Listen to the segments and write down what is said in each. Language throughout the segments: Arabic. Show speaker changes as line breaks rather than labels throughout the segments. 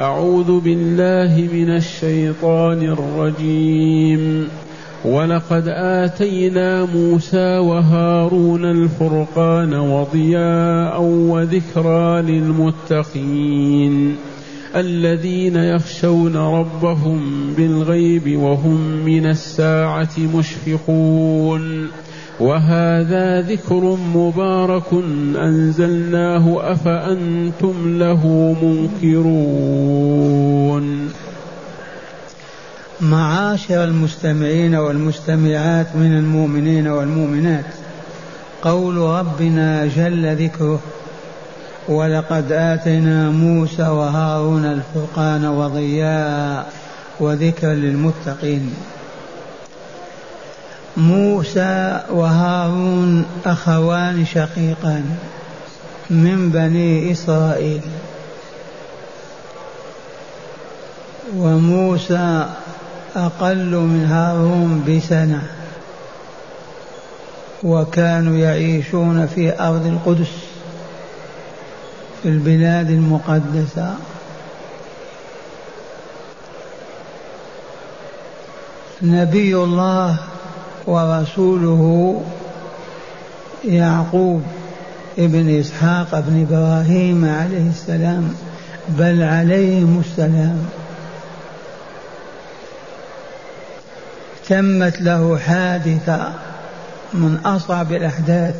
أعوذ بالله من الشيطان الرجيم. ولقد آتينا موسى وهارون الفرقان وضياء وذكرى للمتقين الذين يخشون ربهم بالغيب وهم من الساعة مشفقون. وهذا ذكر مبارك أنزلناه أفأنتم له منكرون.
معاشر المستمعين والمستمعات من المؤمنين والمؤمنات قول ربنا جل ذكره ولقد آتينا موسى وهارون الفرقان وضياء وذكرا للمتقين. موسى وهارون أخوان شقيقان من بني إسرائيل. وموسى أقل من هارون بسنة. وكانوا يعيشون في أرض القدس في البلاد المقدسة. نبي الله ورسوله يعقوب ابن إسحاق ابن إبراهيم عليه السلام بل عليهم السلام. تمت له حادثة من أصعب الأحداث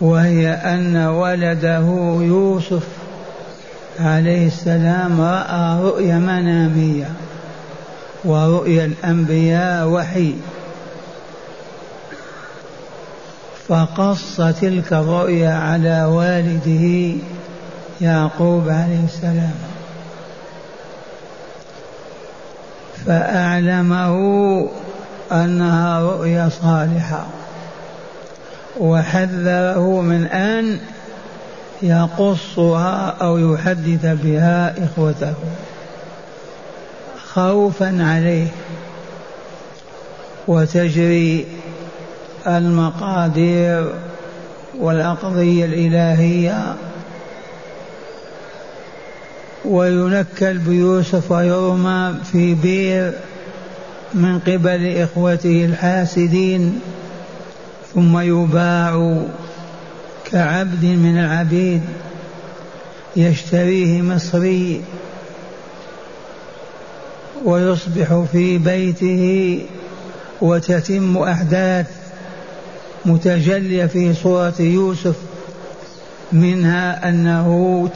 وهي أن ولده يوسف عليه السلام رأى رؤيا منامية. ورؤيا الأنبياء وحي. فقص تلك الرؤيا على والده يعقوب عليه السلام. فأعلمه أنها رؤيا صالحة. وحذره من أن يقصها أو يحدث بها إخوته. خوفا عليه وتجري المقادير والأقضية الإلهية وينكل بيوسف ويرمى في بير من قبل إخوته الحاسدين ثم يباع كعبد من العبيد يشتريه مصري ويصبح في بيته وتتم أحداث متجلية في صورة يوسف منها أنه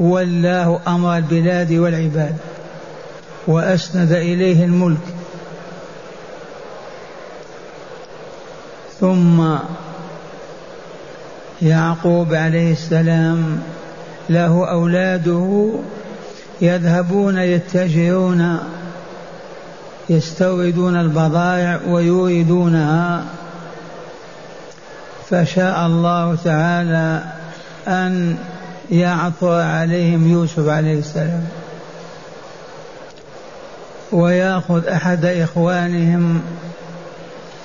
ولاه أمر البلاد والعباد وأسند إليه الملك. ثم يعقوب عليه السلام له أولاده يذهبون يتجرون يستوردون البضائع ويريدونها فشاء الله تعالى أن يعثر عليهم يوسف عليه السلام. ويأخذ أحد إخوانهم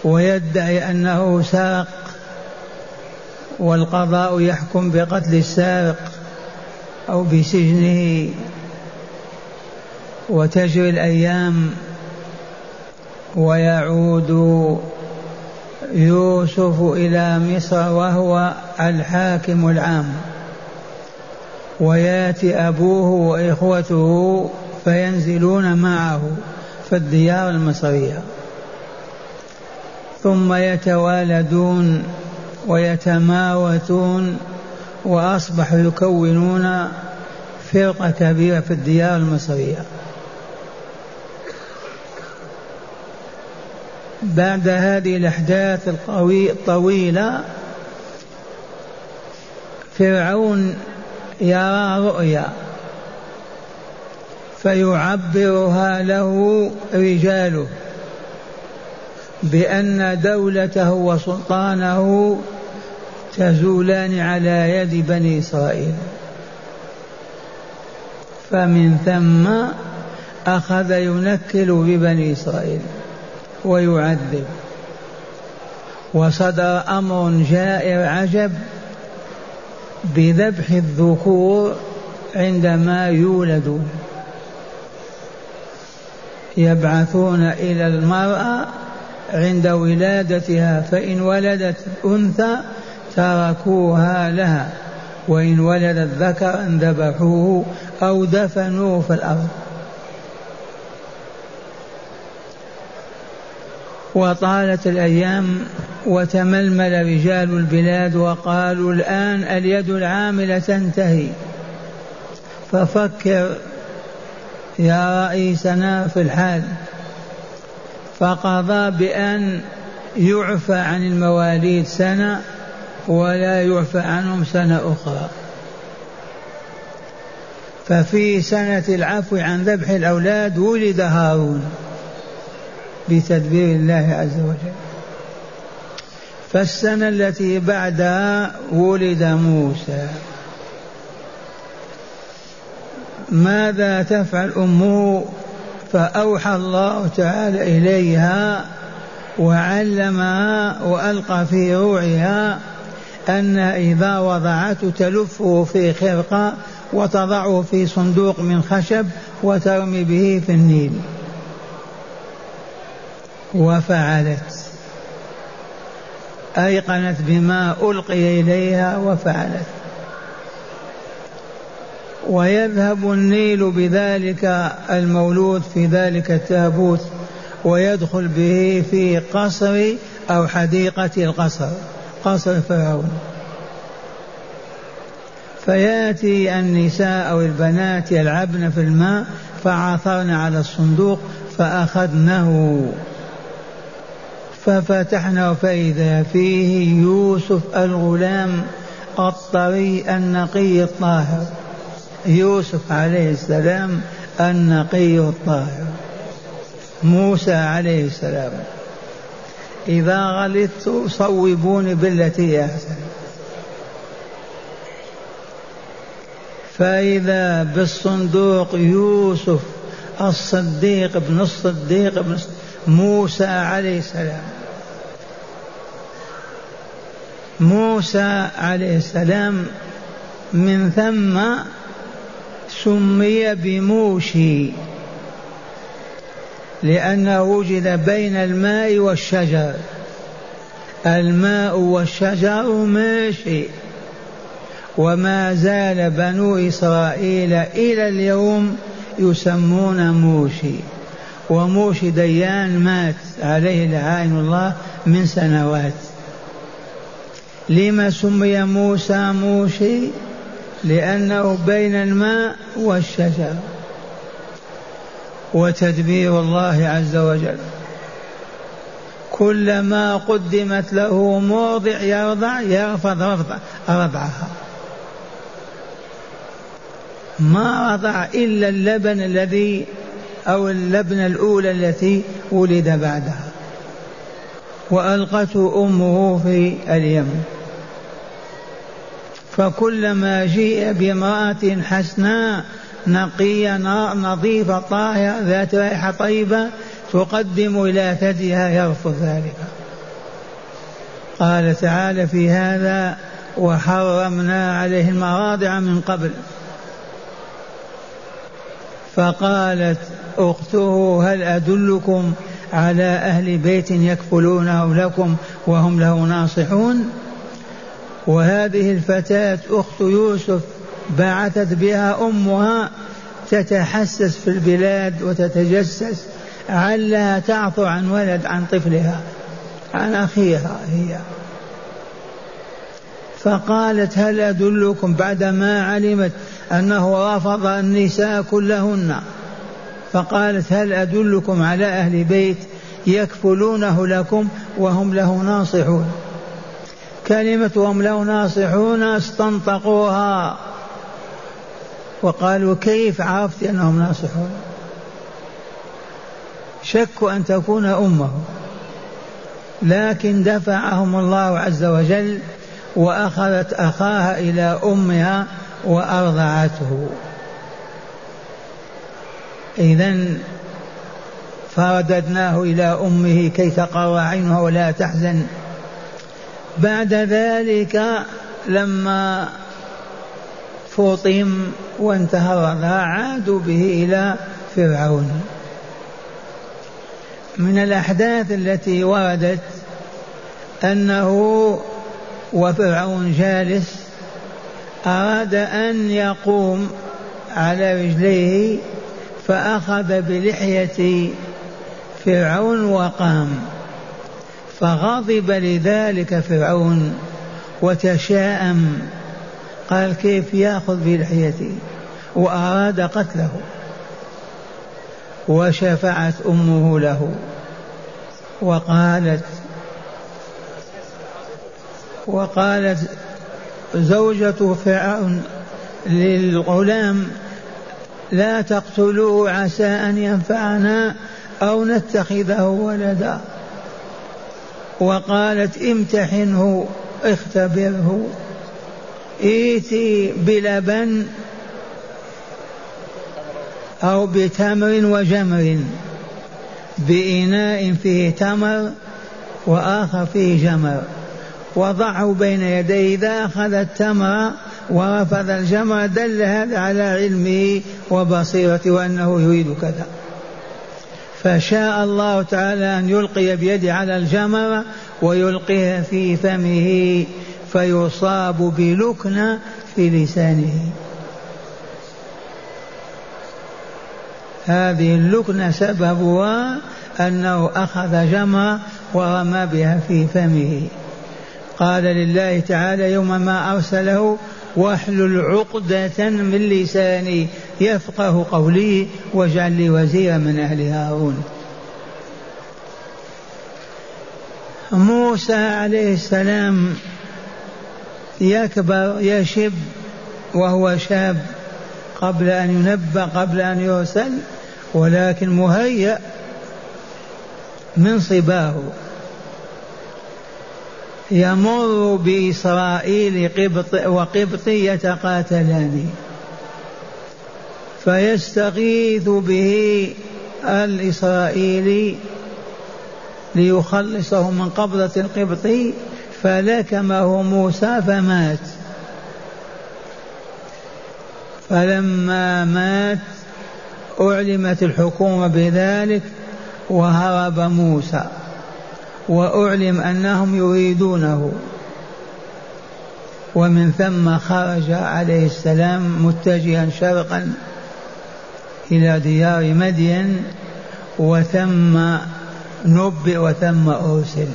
ويدعي أنه سرق والقضاء يحكم بقتل السارق أو بسجنه وتجري الأيام ويعود يوسف إلى مصر وهو الحاكم العام. وياتي أبوه وإخوته فينزلون معه في الديار المصرية. ثم يتوالدون ويتماوتون وأصبحوا يكونون فرقة كبيرة في الديار المصرية. بعد هذه الأحداث الطويلة فرعون يرى رؤيا فيعبرها له رجاله بأن دولته وسلطانه تزولان على يد بني إسرائيل. فمن ثم أخذ ينكل ببني إسرائيل. ويعذب. وصدر أمر جائر عجب بذبح الذكور عندما يولد. يبعثون إلى المرأة عند ولادتها فإن ولدت أنثى تركوها لها وإن ولدت ذكرا ذبحوه أو دفنوه في الأرض. وطالت الأيام وتململ رجال البلاد وقالوا الآن اليد العاملة تنتهي. ففكر يا رئيسنا في الحال. فقضى بأن يعفى عن المواليد سنة ولا يعفى عنهم سنة أخرى. ففي سنة العفو عن ذبح الأولاد ولد هارون. بتدبير الله عز وجل. فالسنة التي بعدها ولد موسى. ماذا تفعل أمه؟ فأوحى الله تعالى إليها وعلمها وألقى في روعها أن إذا وضعته تلفه في خرقة وتضعه في صندوق من خشب وترمي به في النيل. وفعلت. أيقنت بما ألقي إليها وفعلت. ويذهب النيل بذلك المولود في ذلك التابوت ويدخل به في قصر أو حديقة القصر قصر فرعون. فياتي النساء أو البنات يلعبن في الماء فعثرن على الصندوق فأخذنه. ففتحنا فإذا فيه يوسف الغلام الطري النقي الطاهر. يوسف عليه السلام النقي الطاهر. موسى عليه السلام. إذا غلطت صوبوني بالتي أحسن فإذا بالصندوق يوسف الصديق ابن الصديق ابن موسى عليه السلام. موسى عليه السلام من ثم سمي بموشي لأنه وجد بين الماء والشجر. الماء والشجر ماشي وما زال بنو إسرائيل إلى اليوم يسمون موشي. وموشي ديان مات عليه لعائن الله من سنوات. لما سمي موسى موشي لأنه بين الماء والشجر. وتدبير الله عز وجل. كلما قدمت له موضع يرضع يرفض رفض رضعها. ما رضع إلا اللبن الذي أو اللبنة الأولى التي ولد بعدها. وألقته أمه في اليم. فكلما جيء بامرأة حسناء نقية نظيفة طاهرة ذات رائحة طيبة تقدم إلى ثديها يرفض ذلك. قال تعالى في هذا وحرمنا عليه المراضع من قبل. فقالت أخته هل أدلكم على أهل بيت يكفلونه لكم وهم له ناصحون؟ وهذه الفتاة أخت يوسف بعثت بها أمها تتحسس في البلاد وتتجسس علها تعفو عن ولد عن طفلها عن أخيها هي. فقالت هل أدلكم بعدما علمت أنه رفض النساء كلهن؟ فقالت هل أدلكم على أهل بيت يكفلونه لكم وهم له ناصحون؟ كلمة وهم له ناصحون استنطقوها. وقالوا كيف عرفت أنهم ناصحون؟ شكوا أن تكون أمه لكن دفعهم الله عز وجل وأخذت أخاها إلى أمها وأرضعته. إذا فرددناه إلى أمه كي تقر عينها ولا تحزن. بعد ذلك لما فطم وانتهى الرضاع عادوا به إلى فرعون. من الأحداث التي وردت أنه وفرعون جالس أراد أن يقوم على رجليه فأخذ بلحية فرعون وقام. فغضب لذلك فرعون وتشاءم. قال كيف يأخذ بلحيتي؟ وأراد قتله. وشفعت أمه له. وقالت وقالت زوجة فرعون للغلام لا تقتلوه عسى أن ينفعنا أو نتخذه ولدا. وقالت امتحنه اختبره. ائتي بلبن أو بتمر وجمر بإناء فيه تمر وآخر فيه جمر. وضعه بين يديه إذا أخذ التمر ورفض الجمر دل هذا على علمه وبصيرته وأنه يريد كذا. فشاء الله تعالى أن يلقي بيده على الجمر ويلقيها في فمه فيصاب بلكنة في لسانه. هذه اللكنة سببها أنه أخذ جمرة ورمى بها في فمه. قال لله تعالى يوم ما أرسله وأحلل عقدة من لساني. يفقه قولي واجعل لي وزيرا من أهل هارون. موسى عليه السلام يكبر يشب وهو شاب قبل أن ينبأ قبل أن يرسل ولكن مهيأ من صباه. يمر بإسرائيل قبط وقبط يتقاتلان. فيستغيث به الإسرائيلي ليخلصه من قبضة القبطي فلكمه موسى فمات. فلما مات أعلمت الحكومة بذلك وهرب موسى وأعلم أنهم يريدونه. ومن ثم خرج عليه السلام متجها شرقا إلى ديار مدين وثم نبئ وثم أرسل.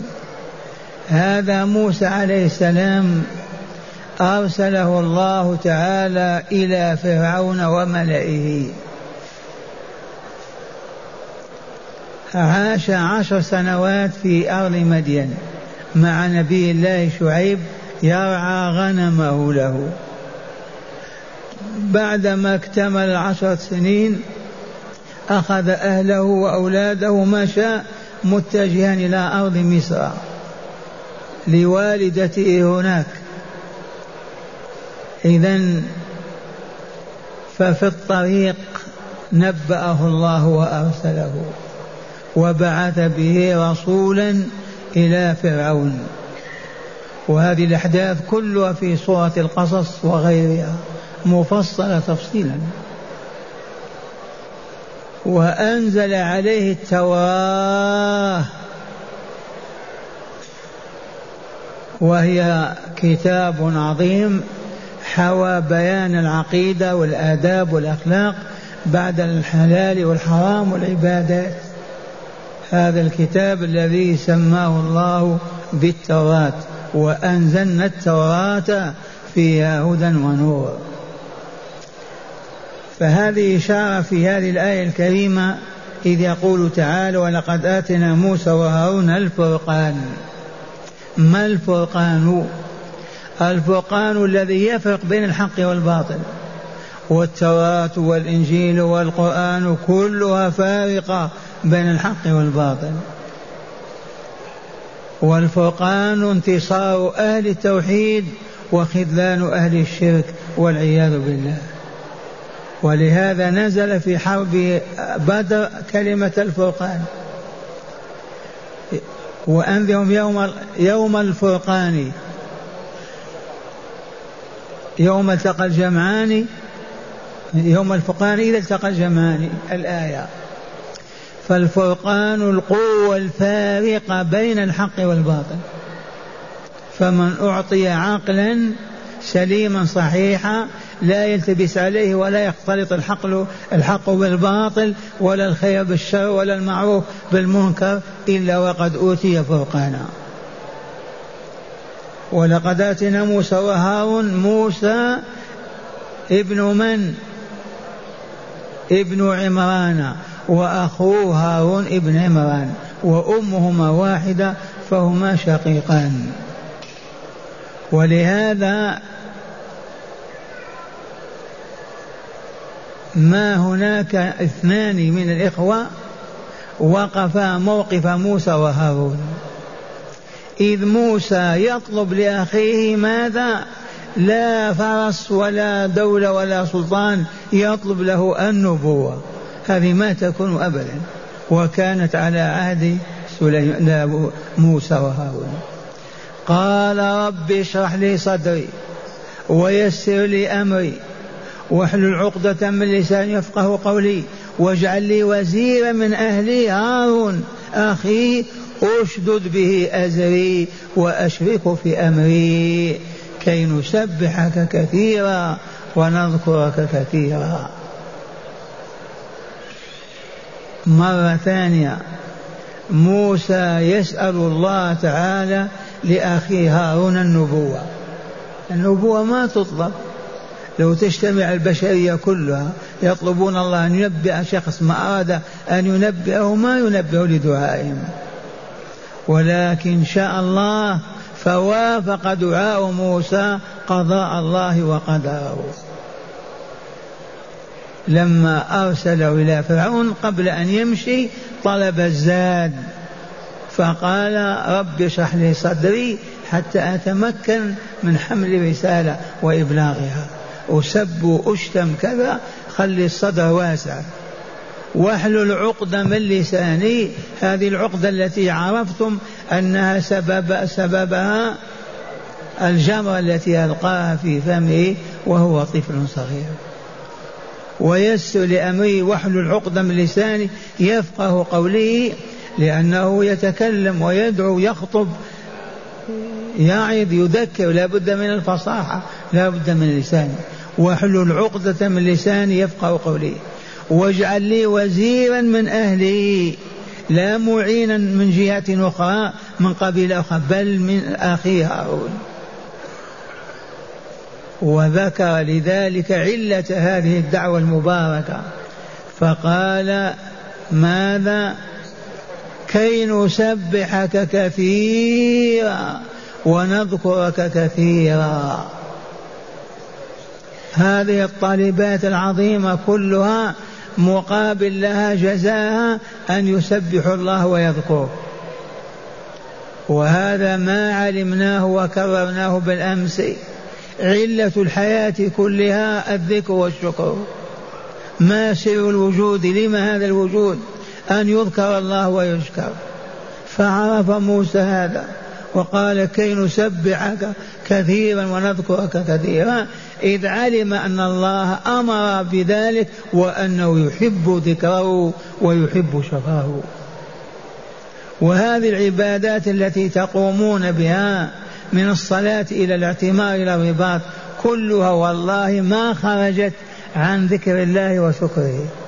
هذا موسى عليه السلام أرسله الله تعالى إلى فرعون وملئه. عاش عشر سنوات في أرض مدين مع نبي الله شعيب يرعى غنمه له. بعدما اكتمل عشرة سنين أخذ أهله وأولاده مشى متجها إلى أرض مصر لوالدته هناك. إذا ففي الطريق نبأه الله وأرسله وبعث به رسولا إلى فرعون. وهذه الأحداث كلها في سورة القصص وغيرها. مفصلة تفصيلا. وأنزل عليه التوراة وهي كتاب عظيم حوى بيان العقيدة والآداب والأخلاق بعد الحلال والحرام والعبادات. هذا الكتاب الذي سماه الله بالتوراة وأنزلنا التوراة فيها هدى ونور. فهذه إشارة في هذه الآية الكريمة إذ يقول تعالى ولقد آتنا موسى وهارون الفرقان. ما الفرقان؟ الفرقان الذي يفرق بين الحق والباطل. والتوراة والإنجيل والقرآن كلها فارقة بين الحق والباطل. والفرقان انتصار أهل التوحيد وخذلان أهل الشرك والعياذ بالله. ولهذا نزل في حرب بدر كلمة الفرقان. وأنذرهم يوم يوم الفرقان. يوم التقى الجمعان. يوم الفرقان إذا التقى الجمعان الآية. فالفرقان القوة الفارقة بين الحق والباطل. فمن أعطي عقلا سليما صحيحا لا يلتبس عليه ولا يختلط الحق الحق بالباطل ولا الخير بالشر ولا المعروف بالمنكر إلا وقد أوتي فرقانا ولقد آتينا موسى وهارون موسى ابن من؟ ابن عمران وأخوه هارون ابن عمران وأمهما واحدة فهما شقيقان. ولهذا ما هناك اثنان من الإخوة وقفا موقف موسى وهارون. إذ موسى يطلب لأخيه ماذا؟ لا فرس ولا دولة ولا سلطان يطلب له النبوة. هذه ما تكون أبدا. وكانت على عهد موسى وهارون. قال رب اشرح لي صدري ويسر لي أمري. واحلل عقدة من لساني يفقه قولي واجعل لي وزيرا من أهلي هارون أخي أشدد به أزري وأشرك في أمري. كي نسبحك كثيرا ونذكرك كثيرا. مرة ثانية موسى يسأل الله تعالى لأخي هارون النبوة. النبوة ما تطلب. لو تجتمع البشرية كلها يطلبون الله أن ينبئ شخص ما أراد أن ينبئه ما ينبئه لدعائهم. ولكن شاء الله فوافق دعاء موسى قضاء الله وقدره. لما أرسله إلى فرعون قبل أن يمشي طلب الزاد. فقال رب اشرح لي صدري حتى أتمكن من حمل الرسالة وإبلاغها. أسب وأشتم كذا خلي الصدر واسع. واحلل عقدة من لساني؟ هذه العقدة التي عرفتم أنها سبب سببها الجمرة التي ألقاها في فمه وهو طفل صغير. ويسر لأمري واحلل عقدة من لساني يفقه قوله لأنه يتكلم ويدعو يخطب يعظ يذكر لا بد من الفصاحة لا بد من لسانه واحلل عقدة من لساني يفقه قولي. واجعل لي وزيرا من أهلي لا معينا من جهة أخرى من قبيلة أخرى بل من أخي هارون. وذكر لذلك علة هذه الدعوة المباركة. فقال ماذا كي نسبحك كثيرا ونذكرك كثيرا. هذه الطالبات العظيمة كلها مقابل لها جزاها أن يسبحوا الله ويذكروا وهذا ما علمناه وكررناه بالأمس. علة الحياة كلها الذكر والشكر. ما سر الوجود؟ لما هذا الوجود؟ أن يذكر الله ويشكر. فعرف موسى هذا وقال كي نسبحك كثيرا ونذكرك كثيرا إذ علم أن الله أمر بذلك وأنه يحب ذكره ويحب شفاه وهذه العبادات التي تقومون بها من الصلاة إلى الاعتمار إلى الرباط كلها والله ما خرجت عن ذكر الله وشكره.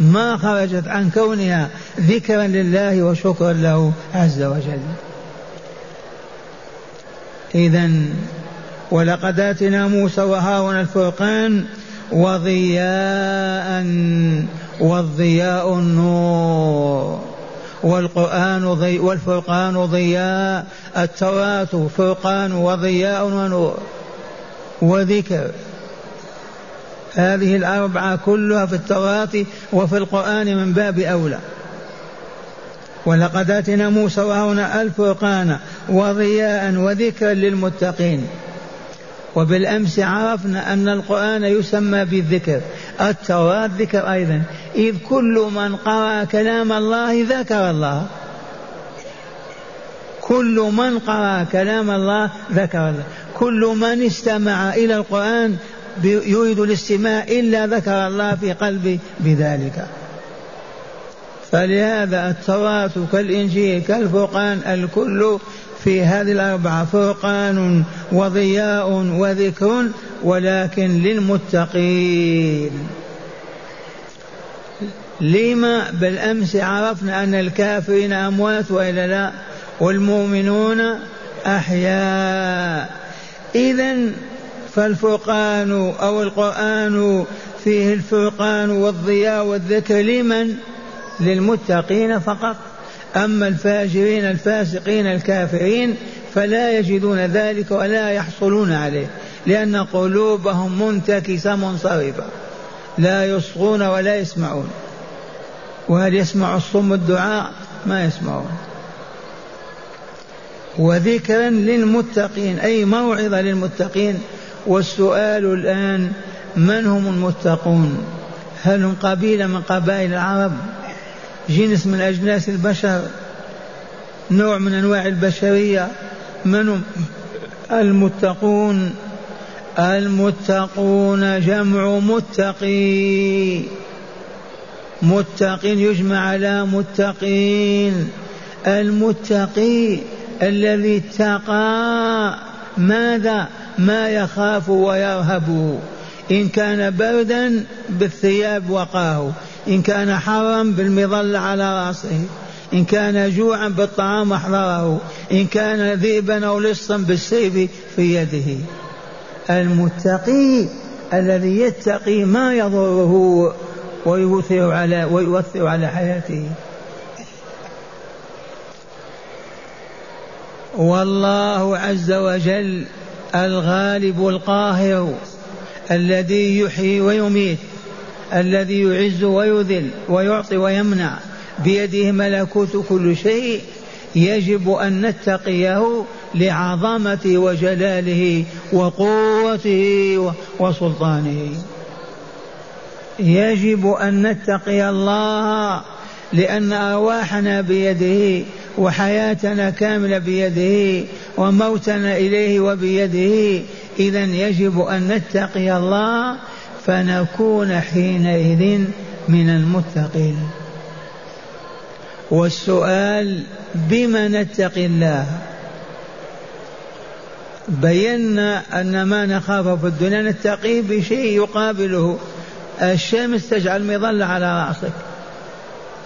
ما خرجت عن كونها ذكرا لله وشكرا له عز وجل. إذا ولقد آتنا موسى وهارون الفرقان وضياء والضياء النور والقرآن ضي والفرقان ضياء التوراة فرقان وضياء ونور وذكر هذه الأربعة كلها في التوراة وفي القرآن من باب أولى. ولقد آتنا موسى وهارون الفرقان وضياء وذكرا للمتقين. وبالأمس عرفنا أن القرآن يسمى بالذكر التوراة ذكر أيضا. إذ كل من قرأ كلام الله ذكر الله. كل من قرأ كلام الله ذكر الله. كل من استمع إلى القرآن يريد الاستماع إلا ذكر الله في قلبه بذلك. فلهذا التوراة كالإنجيل كالفرقان الكل في هذه الأربعة فرقان وضياء وذكر ولكن للمتقين. لما بالأمس عرفنا أن الكافرين أموات وإلا لا؟ والمؤمنون أحياء. إذا فالفرقان أو القرآن فيه الفرقان والضياء والذكر لمن؟ للمتقين فقط. أما الفاجرين الفاسقين الكافرين فلا يجدون ذلك ولا يحصلون عليه لأن قلوبهم منتكسة منصرفة لا يصغون ولا يسمعون. وهل يسمع الصم الدعاء؟ ما يسمعون. وذكرا للمتقين أي موعظة للمتقين؟ والسؤال الآن من هم المتقون؟ هل هم قبيلة من قبائل العرب؟ جنس من أجناس البشر؟ نوع من أنواع البشرية؟ من هم المتقون؟ المتقون جمع متقي. متقين يجمع على متقين. المتقي الذي اتقى. ماذا؟ ما يخاف ويرهب. إن كان بردا بالثياب وقاه. إن كان حرا بالمظلة على رأسه. إن كان جوعا بالطعام أحضره إن كان ذئبا أو لصا بالسيف في يده. المتقي الذي يتقي ما يضره ويؤثر على ويؤثر على حياته. والله عز وجل الغالب القاهر الذي يحيي ويميت الذي يعز ويذل ويعطي ويمنع. بيده ملكوت كل شيء. يجب أن نتقيه لعظمته وجلاله وقوته وسلطانه. يجب أن نتقي الله لأن أرواحنا بيده وحياتنا كاملة بيده وموتنا إليه وبيده. إذا يجب أن نتقي الله فنكون حينئذ من المتقين. والسؤال بما نتقي الله؟ بينا أن ما نخاف في الدنيا نتقيه بشيء يقابله. الشمس تجعل مظلة على رأسك.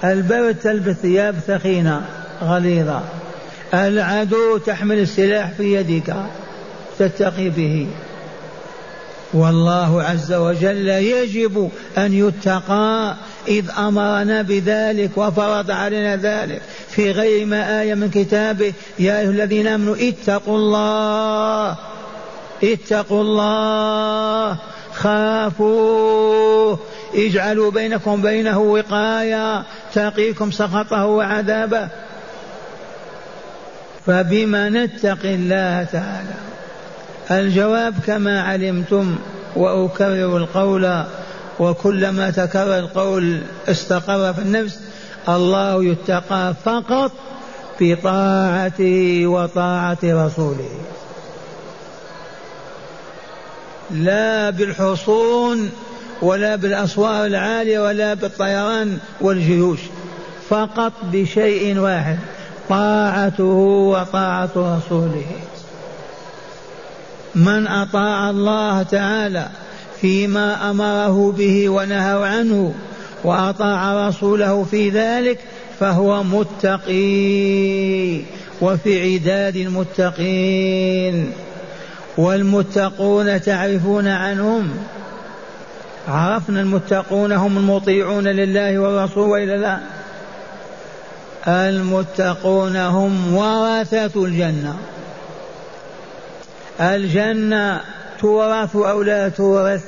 البرد تلبس ثياب ثخينة غليظة. العدو تحمل السلاح في يدك. تتقي به. والله عز وجل يجب أن يتقى. إذ أمرنا بذلك وفرض علينا ذلك. في غير ما آية من كتابه. يا أيها الذين آمنوا اتقوا الله. اتقوا الله. خافوا اجعلوا بينكم بينه وقاية تقيكم سخطه وعذابه. فبما نتقي الله تعالى الجواب كما علمتم وأكرر القول وكلما تكرر القول استقر في النفس الله يتقى فقط بطاعته وطاعة رسوله. لا بالحصون ولا بالأسوار العالية ولا بالطيران والجيوش فقط بشيء واحد طاعته وطاعة رسوله. من أطاع الله تعالى فيما أمره به ونهى عنه وأطاع رسوله في ذلك فهو متقي وفي عداد المتقين. والمتقون تعرفون عنهم عرفنا المتقون هم المطيعون لله والرسول والى لا؟ المتقون هم ورثة الجنة. الجنة تورث أو لا تورث؟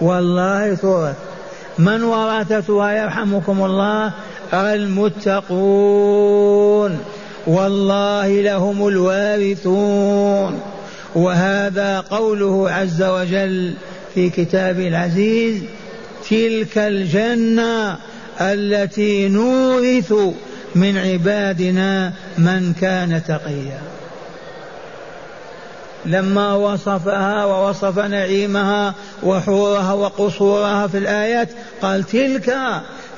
والله تورث. من ورثتها يرحمكم الله؟ المتقون. والله لهم الوارثون. وهذا قوله عز وجل في كتابه العزيز تلك الجنة التي نورث من عبادنا من كان تقيا. لما وصفها ووصف نعيمها وحورها وقصورها في الآيات قال تلك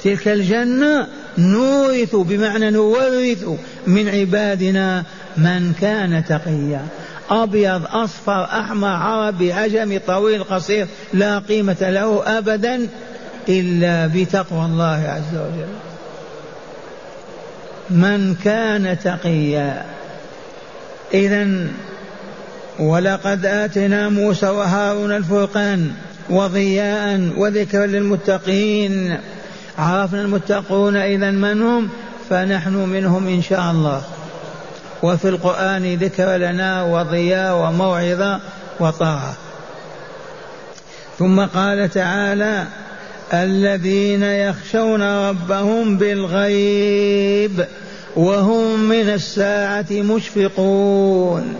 تلك الجنة نورث بمعنى نورث من عبادنا من كان تقيا. أبيض أصفر أحمر عربي عجمي طويل قصير لا قيمة له أبدا إلا بتقوى الله عز وجل. من كان تقيا. إذا ولقد آتنا موسى وهارون الفرقان وضياء وذكرا للمتقين. عرفنا المتقون إذا من هم؟ فنحن منهم إن شاء الله. وفي القرآن ذكر لنا وضياء وموعظة وطاعة. ثم قال تعالى الذين يخشون ربهم بالغيب وهم من الساعة مشفقون.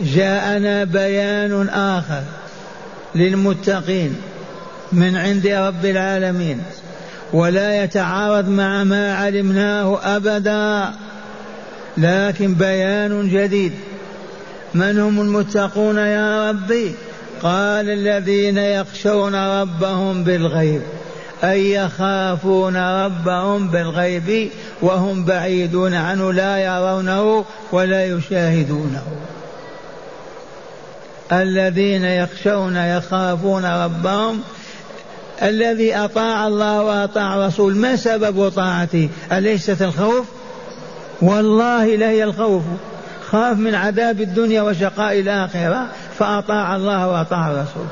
جاءنا بيان آخر للمتقين من عند رب العالمين ولا يتعارض مع ما علمناه أبدا. لكن بيان جديد. من هم المتقون يا ربي؟ قال الذين يخشون ربهم بالغيب. أي يخافون ربهم بالغيب وهم بعيدون عنه لا يرونه ولا يشاهدونه. الذين يخشون يخافون ربهم. الذي أطاع الله وأطاع رسول ما سبب طاعته؟ أليست الخوف؟ والله لهي الخوف. خاف من عذاب الدنيا وشقاء الآخرة فأطاع الله وأطاع الرسول.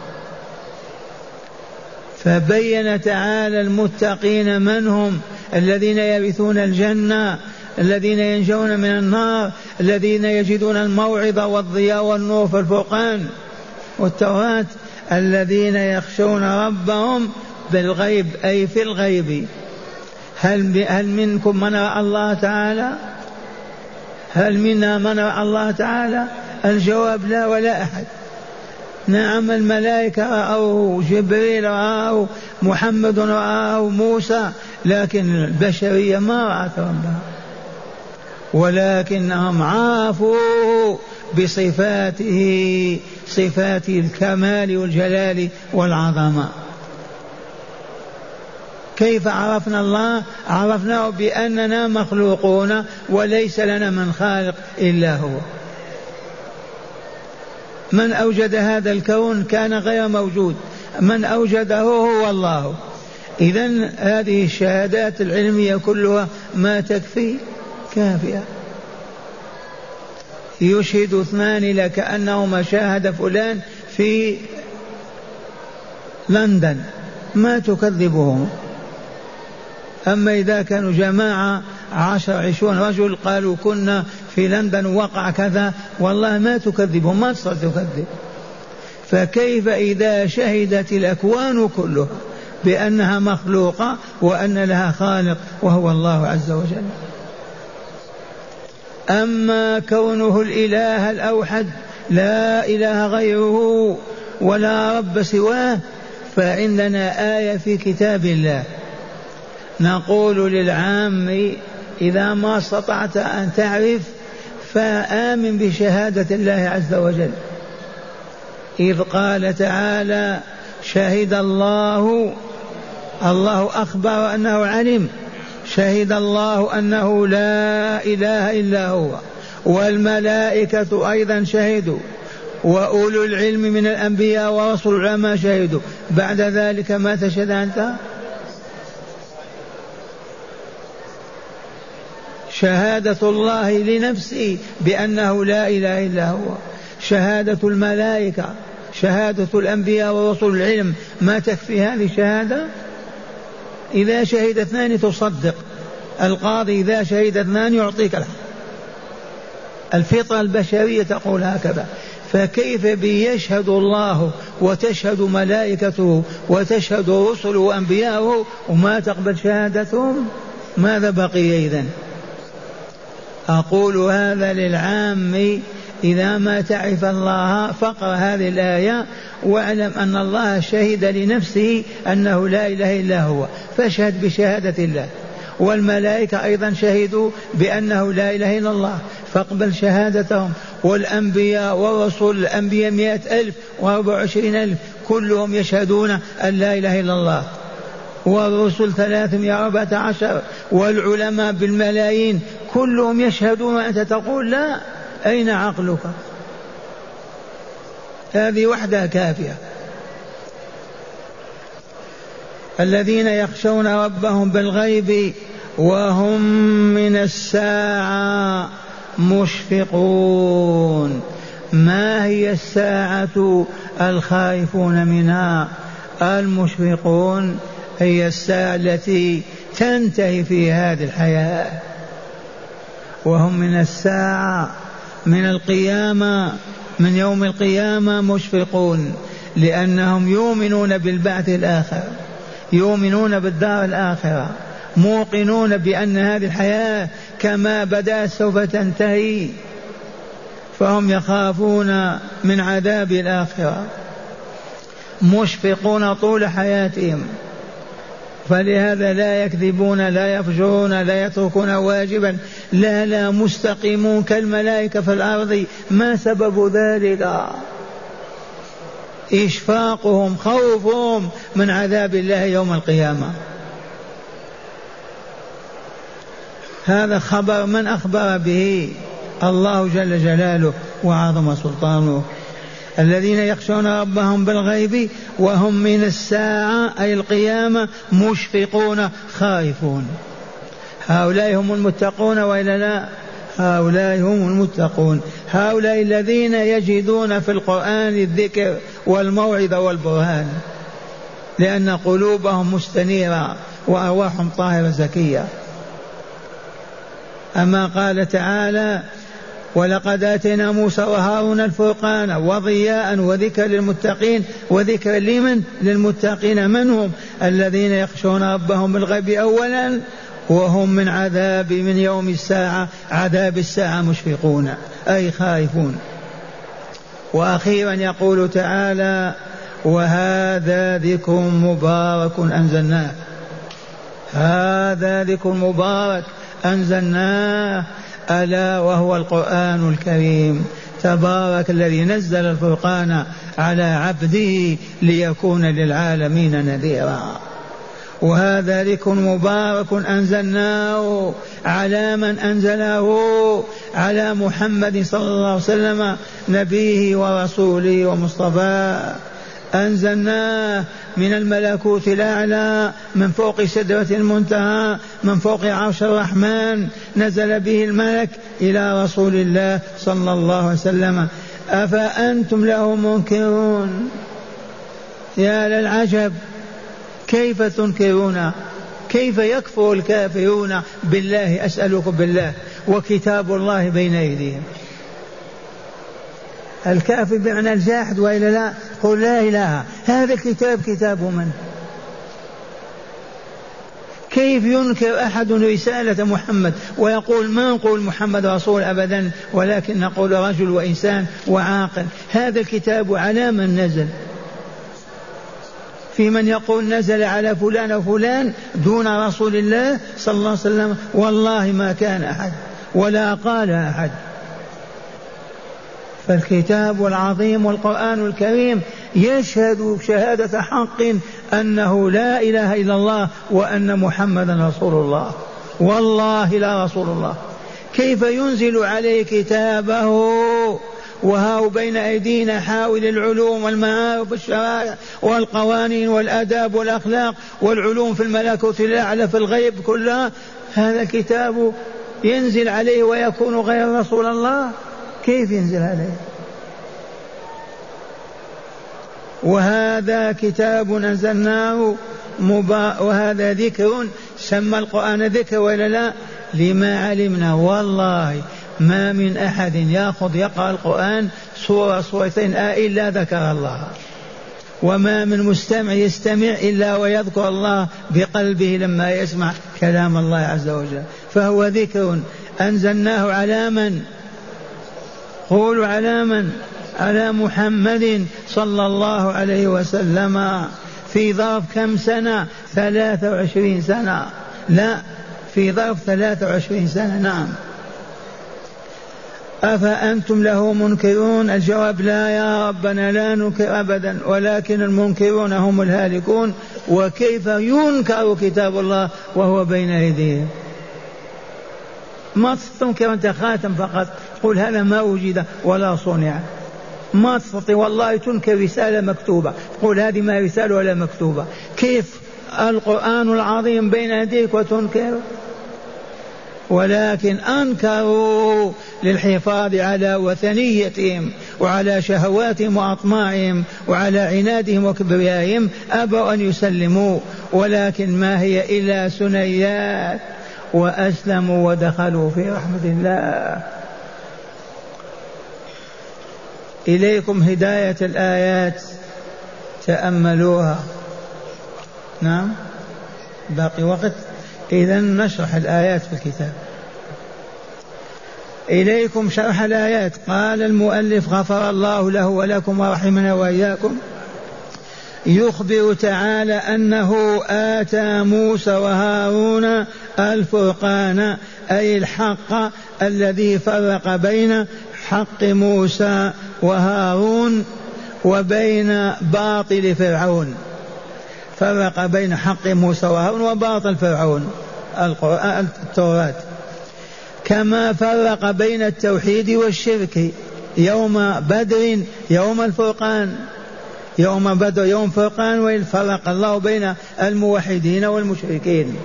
فبين تعالى المتقين من هم؟ الذين يرثون الجنة الذين ينجون من النار الذين يجدون الموعظة والضياء والنور في الفرقان. والتوراة الذين يخشون ربهم بالغيب أي في الغيب. هل هل منكم من رأى الله تعالى؟ هل منا من رأى الله تعالى؟ الجواب لا ولا أحد. نعم الملائكة رأوه جبريل رآه محمد رآه موسى لكن البشرية ما رأت ربها. ولكنهم عافوا بصفاته صفات الكمال والجلال والعظمة. كيف عرفنا الله؟ عرفناه بأننا مخلوقون وليس لنا من خالق إلا هو. من أوجد هذا الكون كان غير موجود. من أوجده هو الله. إذا هذه الشهادات العلمية كلها ما تكفي؟ كافية. يشهد اثنان لك أنهما شاهد فلان في لندن. ما تكذبهم؟ أما إذا كانوا جماعة عشر عشرون رجل قالوا كنا في لندن وقع كذا والله ما تكذبهم ما تستطيع تكذب. فكيف إذا شهدت الأكوان كلها بأنها مخلوقة وأن لها خالق وهو الله عز وجل؟ أما كونه الإله الأوحد لا إله غيره ولا رب سواه فعندنا آية في كتاب الله. نقول للعام إذا ما استطعت أن تعرف فآمن بشهادة الله عز وجل. إذ قال تعالى شهد الله الله أخبر أنه علم. شهد الله أنه لا إله إلا هو والملائكة أيضا شهدوا. وأولو العلم من الأنبياء ورسل العلماء شهدوا. بعد ذلك ما تشهد أنت؟ شهادة الله لنفسه بأنه لا إله إلا هو. شهادة الملائكة شهادة الأنبياء ورسل العلم. ما تكفي هذه الشهادة؟ إذا شهد اثنان تصدق. القاضي إذا شهد اثنان يعطيك الحق الفطرة البشرية تقول هكذا. فكيف بيشهد الله وتشهد ملائكته وتشهد رسله وأنبياؤه وما تقبل شهادتهم؟ ماذا بقي إذن؟ أقول هذا للعام إذا ما تعرف الله فقر هذه الآية واعلم أن الله شهد لنفسه أنه لا إله إلا هو فاشهد بشهادة الله. والملائكة أيضا شهدوا بأنه لا إله إلا الله فاقبل شهادتهم. والأنبياء والرسل الأنبياء مئة ألف وأربع وعشرين ألف كلهم يشهدون أن لا إله إلا الله. والرسل ثلاثمائة أربعة عشر والعلماء بالملايين كلهم يشهدون أنت تقول لا أين عقلك؟ هذه وحدها كافية. الذين يخشون ربهم بالغيب وهم من الساعة مشفقون. ما هي الساعة الخائفون منها؟ المشفقون هي الساعة التي تنتهي في هذه الحياة. وهم من الساعة من القيامة من يوم القيامة مشفقون لأنهم يؤمنون بالبعث الآخر يؤمنون بالدار الآخرة موقنون بأن هذه الحياة كما بدأت سوف تنتهي. فهم يخافون من عذاب الآخرة مشفقون طول حياتهم. فلهذا لا يكذبون لا يفجرون لا يتركون واجبا. لا لا مستقيمون كالملائكة في الأرض. ما سبب ذلك؟ إشفاقهم خوفهم من عذاب الله يوم القيامة. هذا خبر من أخبر به؟ الله جل جلاله وعظم سلطانه. الذين يخشون ربهم بالغيب وهم من الساعة أي القيامة مشفقون خائفون. هؤلاء هم المتقون وإلا لا؟ هؤلاء هم المتقون. هؤلاء الذين يجدون في القرآن الذكر والموعظة والبرهان لأن قلوبهم مستنيرة وأرواحهم طاهرة زكية. أما قال تعالى ولقد آتينا موسى وهارون الفرقان وضياء وذكر للمتقين وذكر لمن؟ للمتقين من هم؟ الذين يخشون ربهم بالغيب أولا وهم من عذاب من يوم الساعة عذاب الساعة مشفقون أي خائفون. وأخيرا يقول تعالى وهذا ذكر مبارك أنزلناه. هذا ذكر مبارك أنزلناه. ألا وهو القرآن الكريم. تبارك الذي نزل الفرقان على عبده ليكون للعالمين نذيرا. وهذا ذكر مبارك أنزلناه على من أنزله؟ على محمد صلى الله عليه وسلم نبيه ورسوله ومصطفاه. أنزلناه من الملكوت الأعلى من فوق سدرة المنتهى من فوق عرش الرحمن. نزل به الملك إلى رسول الله صلى الله عليه وسلم. أفأنتم له منكرون؟ يا للعجب كيف تنكرون؟ كيف يكفر الكافرون؟ بالله أسألكم بالله وكتاب الله بين أيديهم. الكافر بمعنى الجاحد وإلا لا؟ قل لا إله. هذا الكتاب كتاب من؟ كيف ينكر أحد رسالة محمد ويقول ما نقول محمد رسول ابدا ولكن نقول رجل وإنسان وعاقل؟ هذا الكتاب على من نزل؟ في من يقول نزل على فلان وفلان دون رسول الله صلى الله عليه وسلم؟ والله ما كان أحد ولا قال أحد. فالكتاب العظيم والقرآن الكريم يشهد شهادة حق أنه لا إله إلا الله وأن محمدا رسول الله. والله لا رسول الله. كيف ينزل عليه كتابه؟ وهاو بين أيدينا حاول العلوم والمعارف والشرائع والقوانين والآداب والأخلاق والعلوم في الملكوت الأعلى في الغيب كلها. هذا الكتاب ينزل عليه ويكون غير رسول الله؟ كيف ينزل عليه؟ وهذا كتاب أنزلناه مبا وهذا ذكر سمى القرآن ذكر ولا لا؟ لما علمنا. والله ما من أحد يأخذ يقرأ القرآن سورة سورتين آه إلا ذكر الله. وما من مستمع يستمع إلا ويذكر الله بقلبه لما يسمع كلام الله عز وجل. فهو ذكر أنزلناه على من؟ قولوا على من؟ على محمد صلى الله عليه وسلم في ظرف كم سنة؟ ثلاثة وعشرين سنة. لا في ظرف ثلاثة وعشرين سنة نعم. أفأنتم له منكرون؟ الجواب لا يا ربنا لا ننكر أبدا ولكن المنكرون هم الهالكون وكيف ينكر كتاب الله وهو بين أيديهم ما تنكر أنت خاتم فقط. قل هذا ما وجد ولا صنع. ما تستطيع والله تنكر رسالة مكتوبة. قل هذه ما رسالة ولا مكتوبة. كيف القرآن العظيم بين يديك وتنكر؟ ولكن أنكروا للحفاظ على وثنيتهم وعلى شهواتهم وأطماعهم وعلى عنادهم وكبريائهم. أبوا أن يسلموا. ولكن ما هي إلا سنيات وأسلموا ودخلوا في رحمة الله. إليكم هداية الآيات. تأملوها. نعم. باقي وقت. إذا نشرح الآيات في الكتاب. إليكم شرح الآيات. قال المؤلف غفر الله له ولكم ورحمنا وإياكم. يخبر تعالى أنه آتى موسى وهارون الفرقان أي الحق الذي فرق بين حق موسى وهارون وبين باطل فرعون. فرق بين حق موسى وهارون وباطل فرعون. القرآن التوراة. كما فرق بين التوحيد والشرك. يوم بدر يوم الفرقان. يوم بدر يوم فرقان وإذ فرق الله بين الموحدين والمشركين.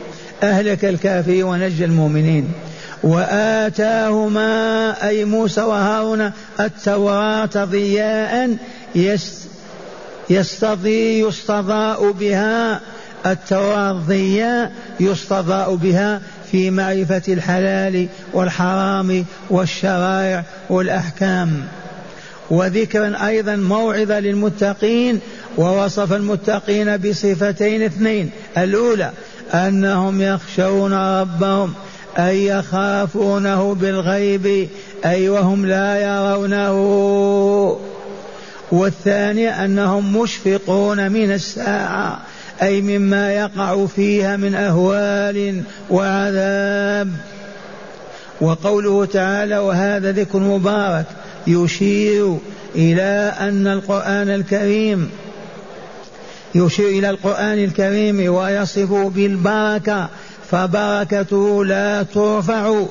أهلك الكافرين ونجى المؤمنين. وآتاهما أي موسى وهارون التوراة ضياء يستضي يستضاء بها التوراة ضياء يستضاء بها في معرفة الحلال والحرام والشرائع والأحكام. وذكرا أيضا موعظة للمتقين ووصف المتقين بصفتين اثنين. الأولى أنهم يخشون ربهم أي يخافونه بالغيب أي وهم لا يرونه. والثانية أنهم مشفقون من الساعة أي مما يقع فيها من أهوال وعذاب. وقوله تعالى وهذا ذكر مبارك يشير إلى أن القرآن الكريم يشير إلى القرآن الكريم ويصف بالبركة فبركته لا ترفع.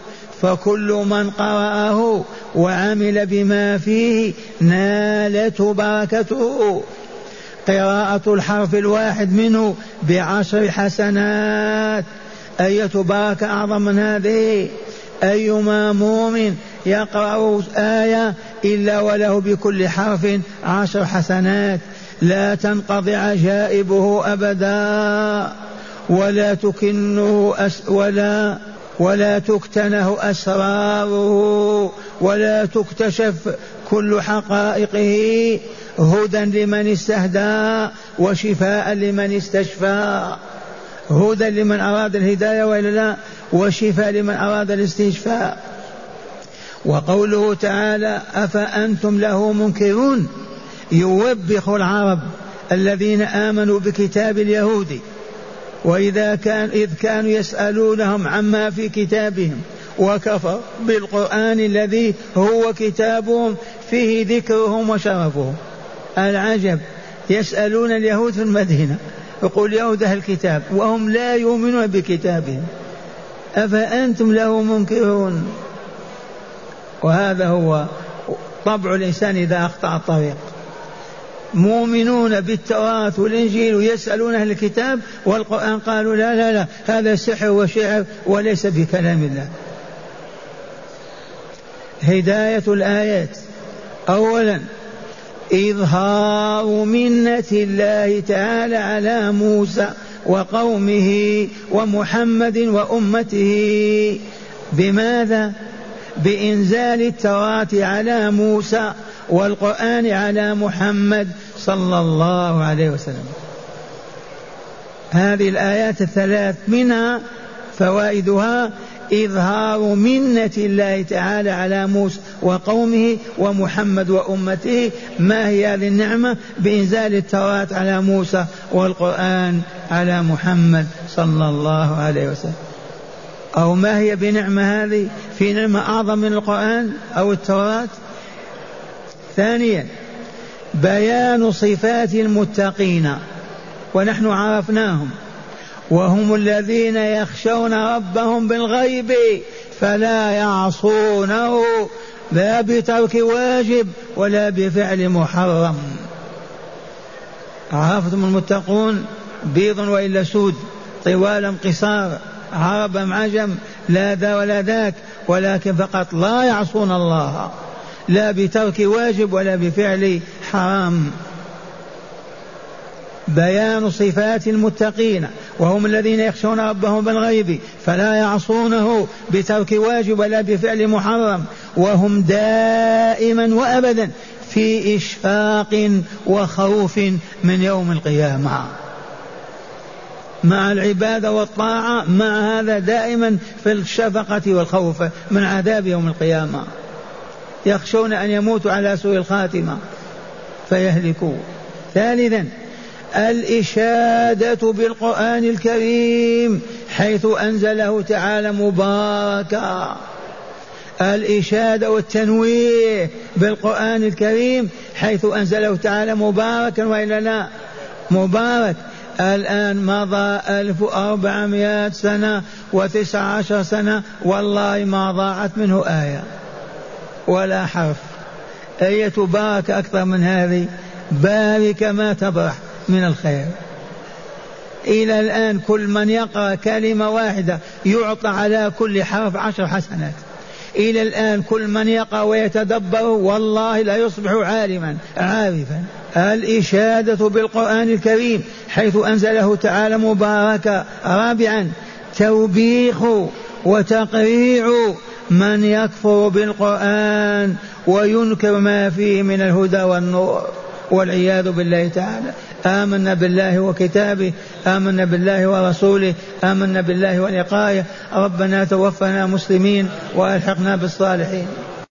فكل من قرأه وعمل بما فيه نالته بركته. قراءة الحرف الواحد منه بعشر حسنات. أية بركة أعظم من هذه؟ أيما مؤمن يقرأ آية إلا وله بكل حرف عشر حسنات. لا تنقضي عجائبه أبدا ولا تكنه أس ولا ولا تكتنه أسراره ولا تكتشف كل حقائقه هدى لمن استهدى وشفاء لمن استشفى. هدى لمن أراد الهداية وإلا لا وشفاء لمن أراد الاستشفاء. وقوله تعالى أفأنتم له منكرون؟ يوبخ العرب الذين آمنوا بكتاب اليهود وإذا كان إذ كانوا يسألونهم عما في كتابهم وكفر بالقرآن الذي هو كتابهم فيه ذكرهم وشرفهم. العجب يسألون اليهود في المدينة يقول يهود أهل الكتاب وهم لا يؤمنون بكتابهم. أفأنتم له منكرون؟ وهذا هو طبع الإنسان إذا أخطأ الطريق. مؤمنون بالتوراة والإنجيل ويسألون أهل الكتاب والقرآن قالوا لا لا لا هذا سحر وشعر وليس بكلام الله. هداية الآيات. أولا إظهار منة الله تعالى على موسى وقومه ومحمد وأمته. بماذا؟ بإنزال التوراة على موسى والقرآن على محمد صلى الله عليه وسلم. هذه الآيات الثلاث منها فوائدها إظهار منة الله تعالى على موسى وقومه ومحمد وأمته ما هي هذه النعمة؟ بإنزال التوراة على موسى والقرآن على محمد صلى الله عليه وسلم. أو ما هي بنعمة هذه؟ في نعمة أعظم من القرآن أو التوراة؟ ثانيا بيان صفات المتقين ونحن عرفناهم وهم الذين يخشون ربهم بالغيب فلا يعصونه لا بترك واجب ولا بفعل محرم. عرفتم المتقون؟ بيض وإلا سود طوال قصار عرب ام عجم لا ذا ولا ذاك ولكن فقط لا يعصون الله. لا بترك واجب ولا بفعل حرام. بيان صفات المتقين وهم الذين يخشون ربهم بالغيب فلا يعصونه بترك واجب ولا بفعل محرم وهم دائما وابدا في إشفاق وخوف من يوم القيامة. مع العبادة والطاعة مع هذا دائما في الشفقة والخوف من عذاب يوم القيامة. يخشون أن يموتوا على سوء الخاتمة فيهلكوا. ثالثا الإشادة بالقرآن الكريم حيث أنزله تعالى مباركا. الإشادة والتنويه بالقرآن الكريم حيث أنزله تعالى مباركا. وإلا لا مبارك. الآن مضى ألف وأربعمائة سنة وتسع عشر سنة والله ما ضاعت منه آية. ولا حرف. أية بارك أكثر من هذه؟ بارك ما تبرح من الخير. إلى الآن كل من يقرأ كلمة واحدة يعطى على كل حرف عشر حسنات. إلى الآن كل من يقرأ ويتدبر والله لا يصبح عالما عارفا. الإشادة بالقرآن الكريم حيث أنزله تعالى مباركا رابعا توبيخ وتقريع من يكفر بالقرآن وينكر ما فيه من الهدى والنور والعياذ بالله تعالى. آمنا بالله وكتابه آمنا بالله ورسوله آمنا بالله ولقائه. ربنا توفنا مسلمين وألحقنا بالصالحين.